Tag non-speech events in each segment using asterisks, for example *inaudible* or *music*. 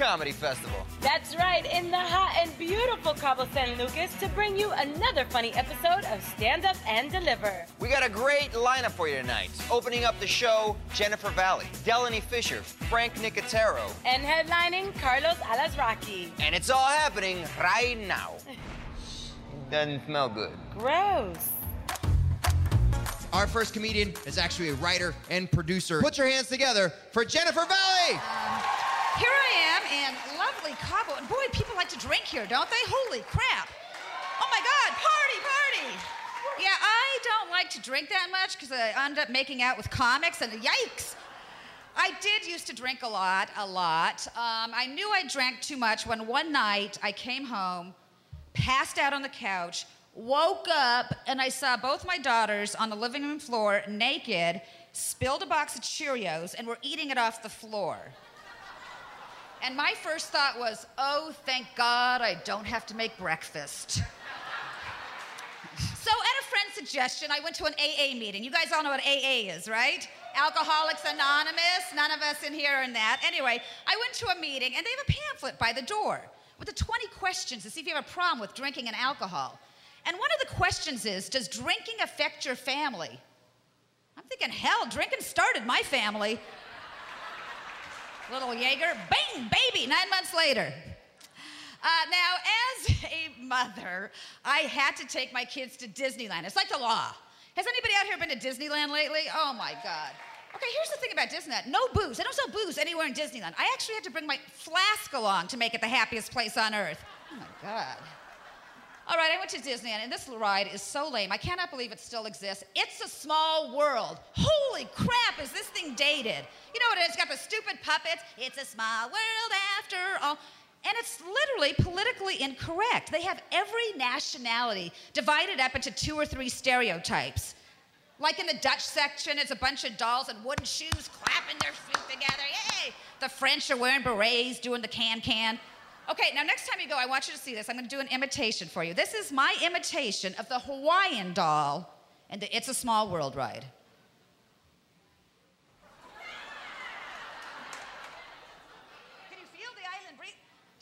at the Cabo Comedy Festival. That's right, in the hot and beautiful Cabo San Lucas to bring you another funny episode of Stand Up and Deliver. We got a great lineup for you tonight. Opening up the show, Jennifer Valley, Delaney Fisher, Frank Nicotero. And headlining Carlos Alazraqui. And it's all happening right now. *laughs* Doesn't smell good. Gross. Our first comedian is actually a writer and producer. Put your hands together for Jennifer Valley. Here I in lovely Cabo, and boy, people like to drink here, don't they? Holy crap! Oh my God, party, party! Yeah, I don't like to drink that much because I end up making out with comics, and yikes! I did used to drink a lot, a lot. Um, I knew I drank too much when one night I came home, passed out on the couch, woke up, and I saw both my daughters on the living room floor naked, spilled a box of Cheerios, and were eating it off the floor. And my first thought was, oh, thank God I don't have to make breakfast. so, at a friend's suggestion, I went to an AA meeting. You guys all know what AA is, right? Alcoholics Anonymous. None of us in here are in that. Anyway, I went to a meeting, and they have a pamphlet by the door with the 20 questions to see if you have a problem with drinking and alcohol. And one of the questions is Does drinking affect your family? I'm thinking, hell, drinking started my family. Little Jaeger, bang, baby, nine months later. Uh, now, as *laughs* a mother, I had to take my kids to Disneyland. It's like the law. Has anybody out here been to Disneyland lately? Oh my God. Okay, here's the thing about Disneyland no booze. They don't sell booze anywhere in Disneyland. I actually had to bring my flask along to make it the happiest place on earth. Oh my God. All right, I went to Disneyland, and this ride is so lame. I cannot believe it still exists. It's a small world. Holy crap, is this thing dated? You know what it is? It's got the stupid puppets. It's a small world after all. And it's literally politically incorrect. They have every nationality divided up into two or three stereotypes. Like in the Dutch section, it's a bunch of dolls in wooden shoes clapping their feet together. Yay! The French are wearing berets, doing the can can. Okay, now next time you go, I want you to see this. I'm going to do an imitation for you. This is my imitation of the Hawaiian doll and the It's a Small World ride. Can you feel the island breathe?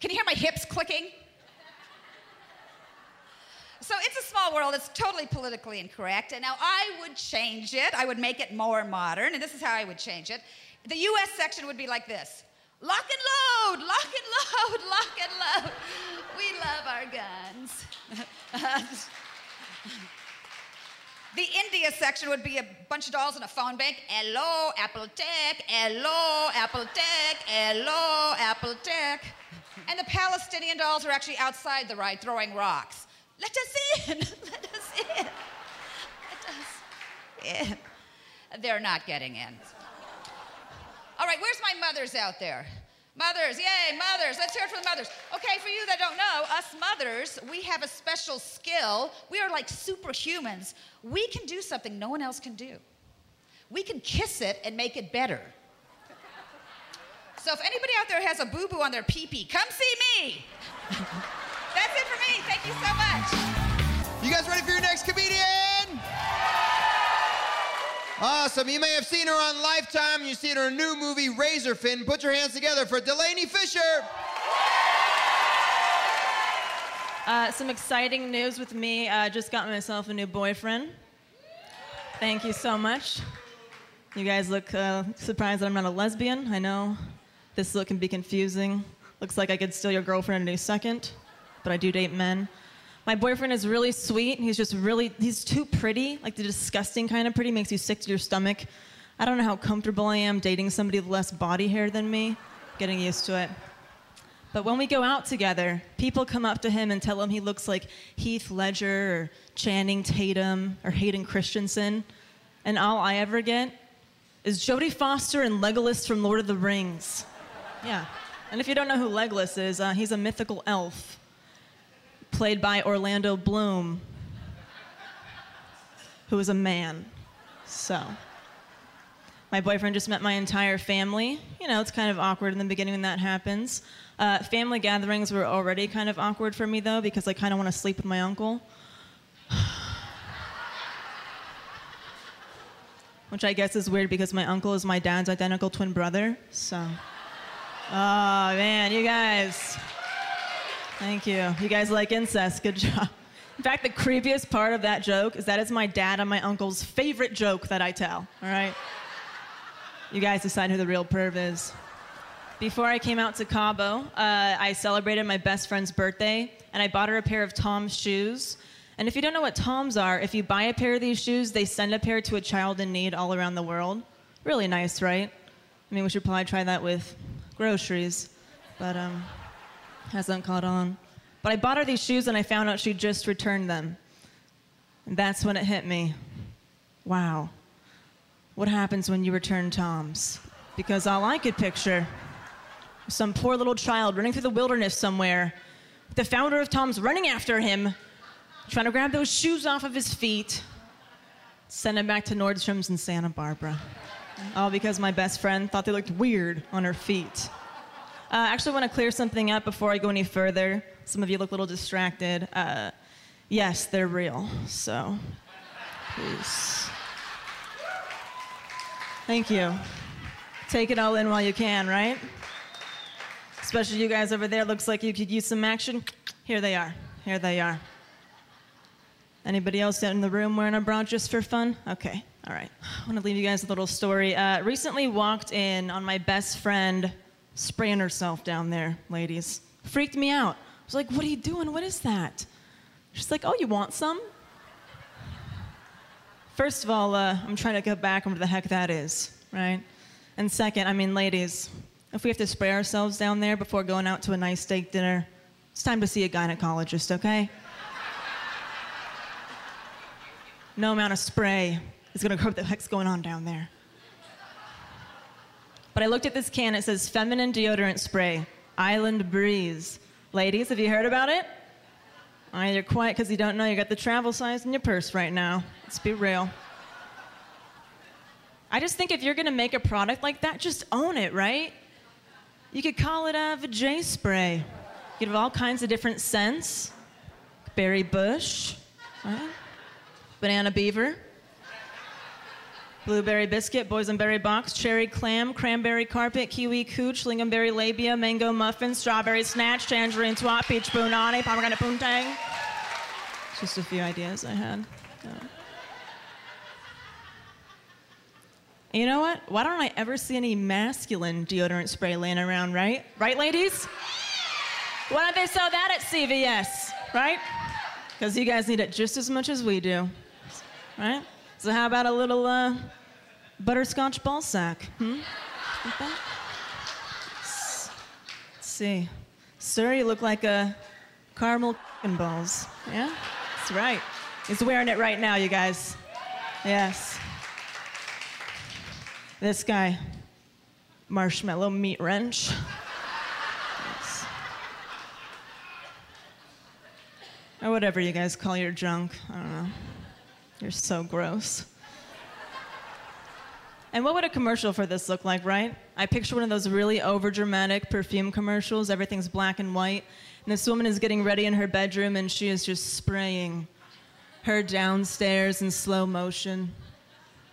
Can you hear my hips clicking? So it's a small world. It's totally politically incorrect. And now I would change it. I would make it more modern. And this is how I would change it. The US section would be like this Lock and load, lock and load, *laughs* lock and load. We love our guns. *laughs* the India section would be a bunch of dolls in a phone bank. Hello, Apple Tech. Hello, Apple Tech. Hello, Apple Tech. And the Palestinian dolls are actually outside the ride throwing rocks. Let us in. *laughs* Let us in. Let us in. They're not getting in. All right, where's my mothers out there? Mothers, yay, mothers. Let's hear it for the mothers. Okay, for you that don't know, us mothers, we have a special skill. We are like superhumans. We can do something no one else can do. We can kiss it and make it better. So if anybody out there has a boo boo on their pee pee, come see me. *laughs* That's it for me. Thank you so much. You guys ready for your next comedian? Awesome. You may have seen her on Lifetime. You see her new movie, Razorfin. Put your hands together for Delaney Fisher. Uh, some exciting news with me. I uh, just got myself a new boyfriend. Thank you so much. You guys look uh, surprised that I'm not a lesbian. I know this look can be confusing. Looks like I could steal your girlfriend in any second, but I do date men. My boyfriend is really sweet. He's just really, he's too pretty, like the disgusting kind of pretty, makes you sick to your stomach. I don't know how comfortable I am dating somebody with less body hair than me, getting used to it. But when we go out together, people come up to him and tell him he looks like Heath Ledger or Channing Tatum or Hayden Christensen. And all I ever get is Jodie Foster and Legolas from Lord of the Rings. Yeah. And if you don't know who Legolas is, uh, he's a mythical elf played by Orlando Bloom, who is a man. So, my boyfriend just met my entire family. You know, it's kind of awkward in the beginning when that happens. Uh, family gatherings were already kind of awkward for me, though, because I kind of want to sleep with my uncle. *sighs* Which I guess is weird because my uncle is my dad's identical twin brother, so. Oh, man, you guys. Thank you. You guys like incest. Good job. In fact, the creepiest part of that joke is that it's my dad and my uncle's favorite joke that I tell, all right? You guys decide who the real perv is. Before I came out to Cabo, uh, I celebrated my best friend's birthday, and I bought her a pair of Tom's shoes. And if you don't know what Tom's are, if you buy a pair of these shoes, they send a pair to a child in need all around the world. Really nice, right? I mean, we should probably try that with groceries, but um, hasn't caught on. But I bought her these shoes, and I found out she just returned them. And that's when it hit me. Wow. What happens when you return Tom's? Because all I could picture was some poor little child running through the wilderness somewhere, the founder of Tom's running after him, trying to grab those shoes off of his feet, send him back to Nordstrom's in Santa Barbara. All because my best friend thought they looked weird on her feet. Uh, I actually want to clear something up before I go any further. Some of you look a little distracted. Uh, yes, they're real, so please. Thank you. Take it all in while you can, right? Especially you guys over there, looks like you could use some action. Here they are. Here they are. Anybody else in the room wearing a bra just for fun? Okay, all right. I want to leave you guys a little story. Uh, recently walked in on my best friend spraying herself down there, ladies. Freaked me out. I was like, what are you doing? What is that? She's like, oh, you want some? First of all, uh, I'm trying to get back on what the heck that is, right? And second, I mean, ladies, if we have to spray ourselves down there before going out to a nice steak dinner, it's time to see a gynecologist, okay? no amount of spray is gonna cover what the heck's going on down there. But I looked at this can, it says feminine deodorant spray, Island Breeze. Ladies, have you heard about it? Oh, you're quiet because you don't know you got the travel size in your purse right now. Let's be real. I just think if you're gonna make a product like that, just own it, right? You could call it a Vajay spray. You could have all kinds of different scents. Berry bush, right? banana beaver, blueberry biscuit, boysenberry box, cherry clam, cranberry carpet, kiwi cooch, lingonberry labia, mango muffin, strawberry snatch, tangerine twat, peach punani, pomegranate poontang. Just a few ideas I had. You know what? Why don't I ever see any masculine deodorant spray laying around, right? Right, ladies? Why don't they sell that at CVS, right? Because you guys need it just as much as we do, right? So how about a little uh, butterscotch ball sack? Hmm? Let's see. Sir, you look like a caramel chicken balls. Yeah? That's right. He's wearing it right now, you guys. Yes. This guy, marshmallow meat wrench. Yes. Or whatever you guys call your junk. I don't know. You're so gross. And what would a commercial for this look like, right? I picture one of those really overdramatic perfume commercials. Everything's black and white. And this woman is getting ready in her bedroom and she is just spraying her downstairs in slow motion.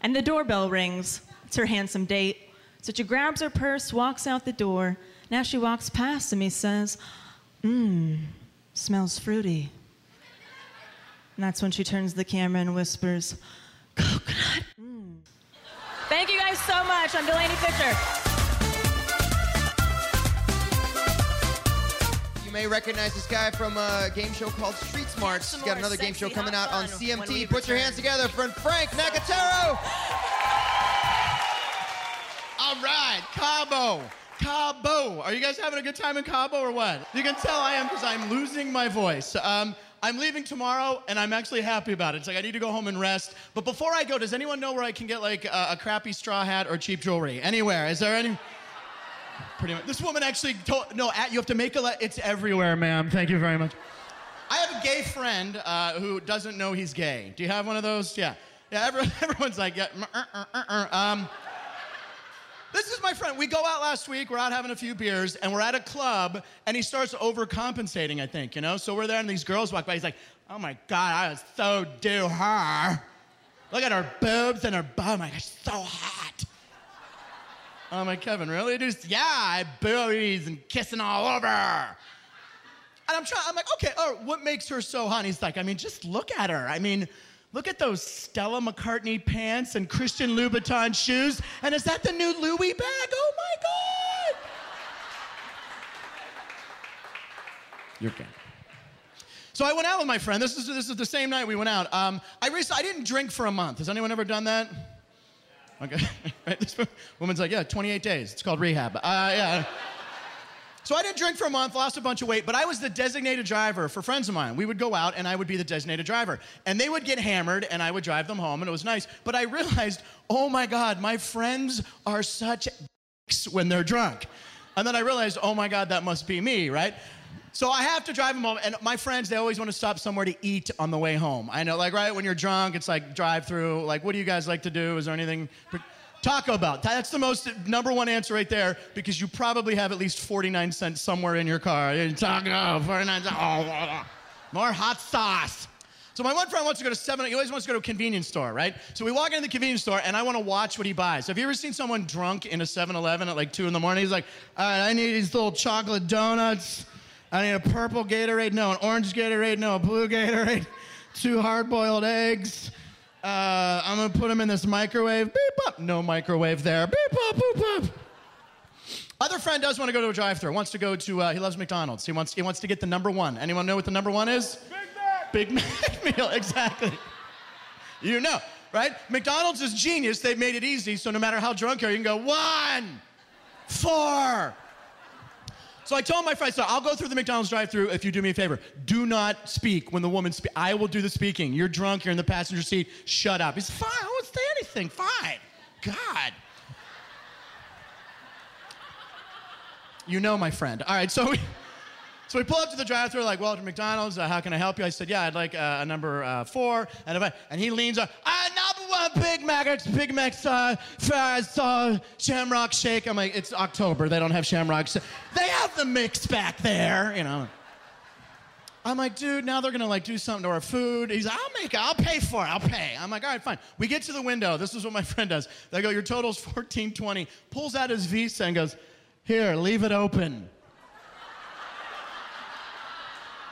And the doorbell rings. It's her handsome date. So she grabs her purse, walks out the door, Now she walks past him, he says, Mmm, smells fruity. And that's when she turns the camera and whispers, Coconut. Mm. Thank you guys so much. I'm Delaney Fisher. You may recognize this guy from a game show called Street Smarts. He's got another game show coming out on fun when we CMT. Put your hands together for Frank Nicotero. All right, Cabo. Cabo. Are you guys having a good time in Cabo or what? You can tell I am because I'm losing my voice. Um, I'm leaving tomorrow and I'm actually happy about it. It's like I need to go home and rest. But before I go, does anyone know where I can get like a, a crappy straw hat or cheap jewelry? Anywhere? Is there any? Pretty much. This woman actually told, no, at, you have to make a, le- it's everywhere, ma'am. Thank you very much. I have a gay friend uh, who doesn't know he's gay. Do you have one of those? Yeah. Yeah, everyone, *laughs* everyone's like, yeah. uh, uh, uh. Um, this is my friend. We go out last week. We're out having a few beers, and we're at a club, and he starts overcompensating. I think you know. So we're there, and these girls walk by. He's like, "Oh my god, I was so do her. Look at her boobs and her bum. Like, she's so hot." I'm like, Kevin, really? Just, yeah, booties and kissing all over. And I'm trying, I'm like, okay, oh, what makes her so hot? And he's like, I mean, just look at her. I mean, look at those Stella McCartney pants and Christian Louboutin shoes. And is that the new Louis bag? Oh my God. You're gay. So I went out with my friend. This is, this is the same night we went out. Um, I, recently, I didn't drink for a month. Has anyone ever done that? Okay. *laughs* right? This woman's like, yeah, 28 days. It's called rehab. Uh, yeah. So I didn't drink for a month, lost a bunch of weight, but I was the designated driver for friends of mine. We would go out and I would be the designated driver. And they would get hammered and I would drive them home and it was nice. But I realized, oh my God, my friends are such when they're drunk. And then I realized, oh my God, that must be me, right? So I have to drive them home, and my friends, they always want to stop somewhere to eat on the way home. I know, like, right when you're drunk, it's like drive through. Like, what do you guys like to do? Is there anything? Taco Bell. That's the most number one answer right there because you probably have at least 49 cents somewhere in your car. Taco, 49 cents. Oh, more hot sauce. So my one friend wants to go to 7, he always wants to go to a convenience store, right? So we walk into the convenience store and I want to watch what he buys. Have you ever seen someone drunk in a 7-Eleven at like 2 in the morning? He's like, all right, I need these little chocolate donuts. I need a purple Gatorade, no, an orange Gatorade, no, a blue Gatorade, *laughs* two hard-boiled eggs. Uh, I'm gonna put them in this microwave. Beep up, no microwave there. Beep up, boop up. Other friend does want to go to a drive-thru. Wants to go to. Uh, he loves McDonald's. He wants. He wants to get the number one. Anyone know what the number one is? Big Mac. Big Mac *laughs* meal. Exactly. You know, right? McDonald's is genius. They've made it easy, so no matter how drunk you are, you can go one, four, so I told my friend, so I'll go through the McDonald's drive-through if you do me a favor. Do not speak when the woman speaks. I will do the speaking. You're drunk, you're in the passenger seat. Shut up. He's fine. I won't say anything. Fine. God. You know my friend. All right, so we, so we pull up to the drive-through, like, well, to McDonald's, uh, how can I help you? I said, yeah, I'd like uh, a number uh, four. And, I, and he leans up, Big Mac, it's Big Mac uh, fries, uh, Shamrock Shake. I'm like, it's October, they don't have Shamrock Shake. They have the mix back there, you know. I'm like, dude, now they're gonna like do something to our food. He's like, I'll make it, I'll pay for it, I'll pay. I'm like, all right, fine. We get to the window. This is what my *laughs* friend does. They go, your total's 1420. Pulls out his Visa and goes, here, leave it open.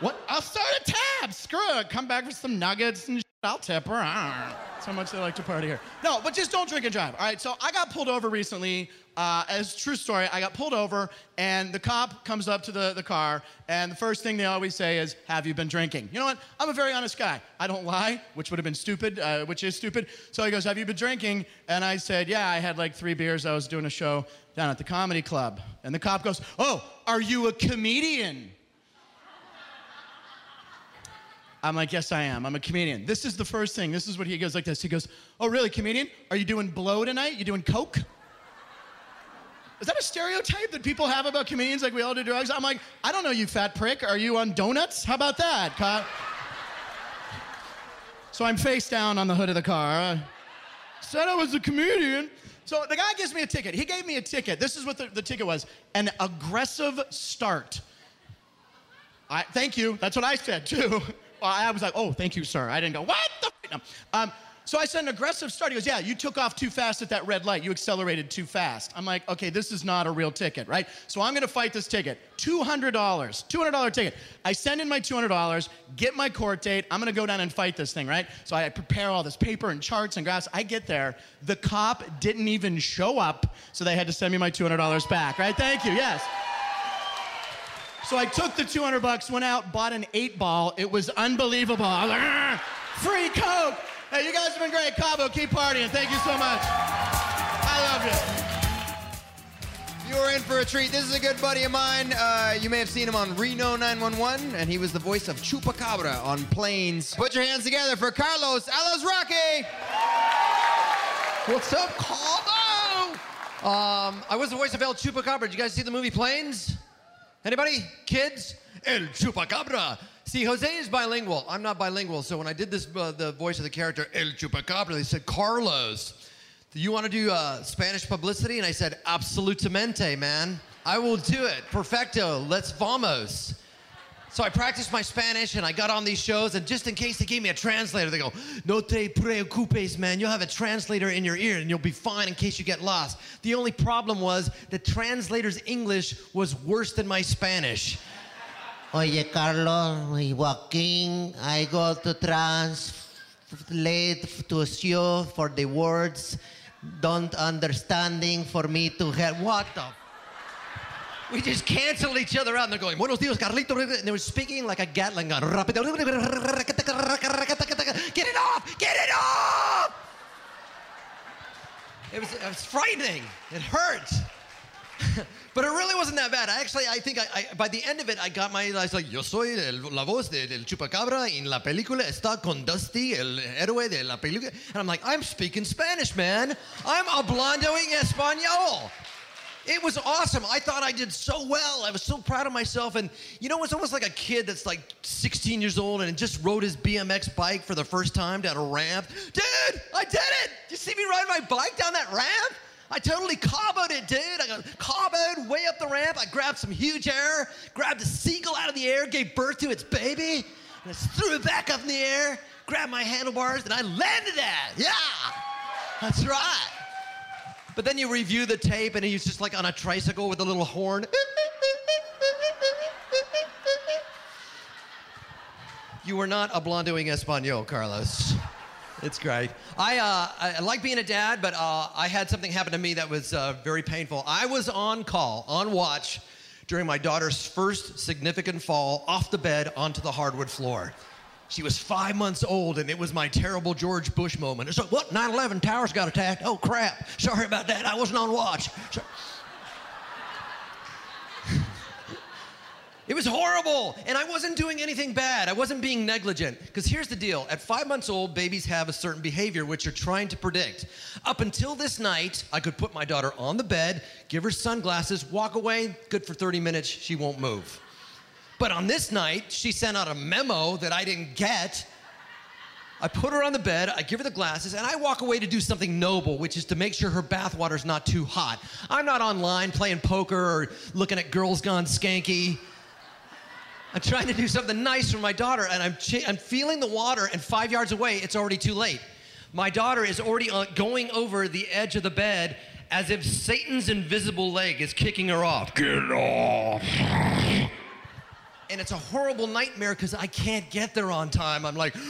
What? I'll start a tab. Screw it. Come back for some nuggets and shit. I'll tip her. That's how much they like to party here. No, but just don't drink and drive. All right. So I got pulled over recently. Uh, as true story, I got pulled over, and the cop comes up to the, the car, and the first thing they always say is, "Have you been drinking?" You know what? I'm a very honest guy. I don't lie, which would have been stupid, uh, which is stupid. So he goes, "Have you been drinking?" And I said, "Yeah, I had like three beers. I was doing a show down at the comedy club." And the cop goes, "Oh, are you a comedian?" I'm like, yes, I am. I'm a comedian. This is the first thing. This is what he goes like this. He goes, oh, really, comedian? Are you doing blow tonight? You doing coke? Is that a stereotype that people have about comedians like we all do drugs? I'm like, I don't know, you fat prick. Are you on donuts? How about that, cop? so I'm face down on the hood of the car. I said I was a comedian. So the guy gives me a ticket. He gave me a ticket. This is what the, the ticket was an aggressive start. I, thank you. That's what I said, too. *laughs* I was like, oh, thank you, sir. I didn't go, what the? No. Um, so I said an aggressive start. He goes, yeah, you took off too fast at that red light. You accelerated too fast. I'm like, okay, this is not a real ticket, right? So I'm going to fight this ticket. $200, $200 ticket. I send in my $200, get my court date. I'm going to go down and fight this thing, right? So I prepare all this paper and charts and graphs. I get there. The cop didn't even show up, so they had to send me my $200 back, right? Thank you, yes. So I took the 200 bucks, went out, bought an eight ball. It was unbelievable. I was like, ah, free Coke. Hey, you guys have been great. Cabo, keep partying. Thank you so much. I love you. You are in for a treat. This is a good buddy of mine. Uh, you may have seen him on Reno 911, and he was the voice of Chupacabra on Planes. Put your hands together for Carlos Alazraqui. What's up, Cabo? Um, I was the voice of El Chupacabra. Did you guys see the movie Planes? Anybody? Kids? El Chupacabra. See, Jose is bilingual. I'm not bilingual. So when I did this, uh, the voice of the character El Chupacabra, they said, Carlos, do you want to do uh, Spanish publicity? And I said, absolutamente, man. I will do it. Perfecto. Let's vamos. So I practiced my Spanish and I got on these shows, and just in case they gave me a translator, they go, No te preocupes, man. You'll have a translator in your ear and you'll be fine in case you get lost. The only problem was the translator's English was worse than my Spanish. Oye, Carlos y Joaquin, I go to translate to you for the words. Don't understanding for me to help. What the? We just canceled each other out and they're going, Buenos dias, Carlito. And they were speaking like a Gatling gun. Get it off! Get it off! It was, it was frightening. It hurt. *laughs* but it really wasn't that bad. I actually, I think I, I, by the end of it, I got my, I was like, yo soy el, la voz del de, chupacabra en la película está con Dusty, el héroe de la película. And I'm like, I'm speaking Spanish, man. I'm hablando en español. It was awesome. I thought I did so well. I was so proud of myself. And you know, it's almost like a kid that's like 16 years old and just rode his BMX bike for the first time down a ramp. Dude, I did it! You see me ride my bike down that ramp? I totally coboed it, dude. I got coboed way up the ramp. I grabbed some huge air, grabbed a seagull out of the air, gave birth to its baby, and I threw it back up in the air, grabbed my handlebars, and I landed that. Yeah, that's right. But then you review the tape, and he's just like on a tricycle with a little horn. You were not hablando en español, Carlos. It's great. I, uh, I like being a dad, but uh, I had something happen to me that was uh, very painful. I was on call, on watch, during my daughter's first significant fall off the bed onto the hardwood floor. She was five months old, and it was my terrible George Bush moment. It's like, what? 9 11 towers got attacked? Oh, crap. Sorry about that. I wasn't on watch. It was horrible, and I wasn't doing anything bad. I wasn't being negligent. Because here's the deal at five months old, babies have a certain behavior which you're trying to predict. Up until this night, I could put my daughter on the bed, give her sunglasses, walk away, good for 30 minutes, she won't move. But on this night, she sent out a memo that I didn't get. I put her on the bed, I give her the glasses, and I walk away to do something noble, which is to make sure her bathwater's not too hot. I'm not online playing poker or looking at girls gone skanky. I'm trying to do something nice for my daughter, and I'm, cha- I'm feeling the water, and five yards away, it's already too late. My daughter is already uh, going over the edge of the bed as if Satan's invisible leg is kicking her off. Get off! And it's a horrible nightmare because I can't get there on time. I'm like, no!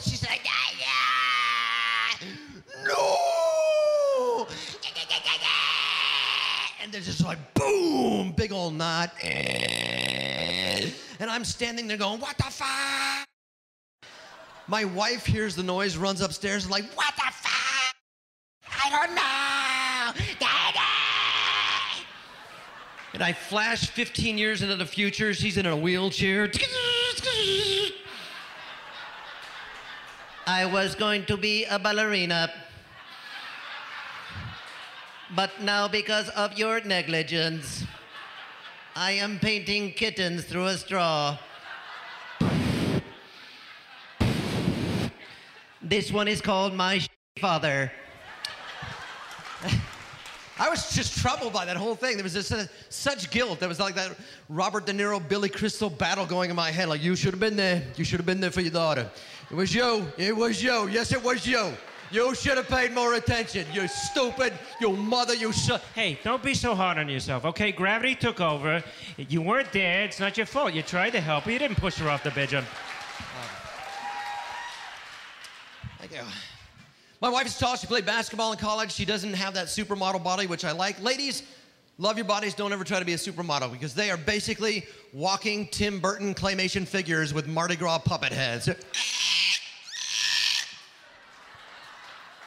She's like, "Ah, yeah. no! And there's just like, boom, big old knot. And I'm standing there going, what the fuck? My wife hears the noise, runs upstairs, like, what the fuck? I don't know. And I flash 15 years into the future. She's in a wheelchair. I was going to be a ballerina. But now, because of your negligence, I am painting kittens through a straw. This one is called My Father. I was just troubled by that whole thing. There was just uh, such guilt. There was like that Robert De Niro, Billy Crystal battle going in my head. Like, you should have been there. You should have been there for your daughter. It was you. It was you. Yes, it was you. You should have paid more attention. You stupid. You mother. You son. Hey, don't be so hard on yourself, okay? Gravity took over. You weren't there. It's not your fault. You tried to help her. You didn't push her off the bed. Jump. Thank you. My wife is tall. She played basketball in college. She doesn't have that supermodel body, which I like. Ladies, love your bodies. Don't ever try to be a supermodel because they are basically walking Tim Burton claymation figures with Mardi Gras puppet heads.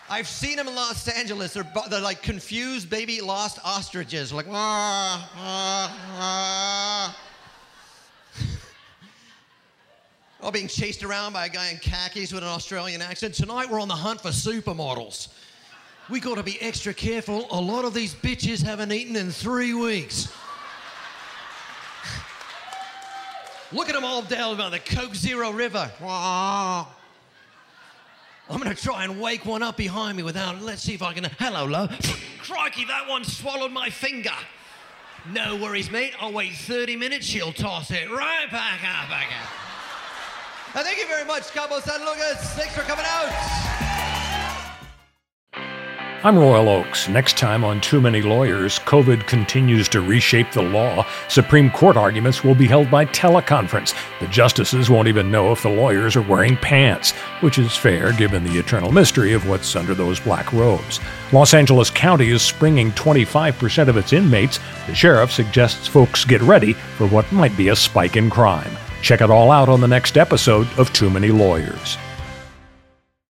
I've seen them in Los Angeles. They're, they're like confused baby lost ostriches. Like, ah, ah, ah. All being chased around by a guy in khakis with an Australian accent. Tonight we're on the hunt for supermodels. We got to be extra careful. A lot of these bitches haven't eaten in three weeks. Look at them all down by the Coke Zero River. I'm gonna try and wake one up behind me without. Let's see if I can. Hello, love. *laughs* Crikey, that one swallowed my finger. No worries, mate. I'll wait 30 minutes. She'll toss it right back up again. Uh, thank you very much, Cabo San Lucas. Thanks for coming out. I'm Royal Oaks. Next time on Too Many Lawyers, COVID continues to reshape the law. Supreme Court arguments will be held by teleconference. The justices won't even know if the lawyers are wearing pants, which is fair given the eternal mystery of what's under those black robes. Los Angeles County is springing 25% of its inmates. The sheriff suggests folks get ready for what might be a spike in crime. Check it all out on the next episode of Too Many Lawyers.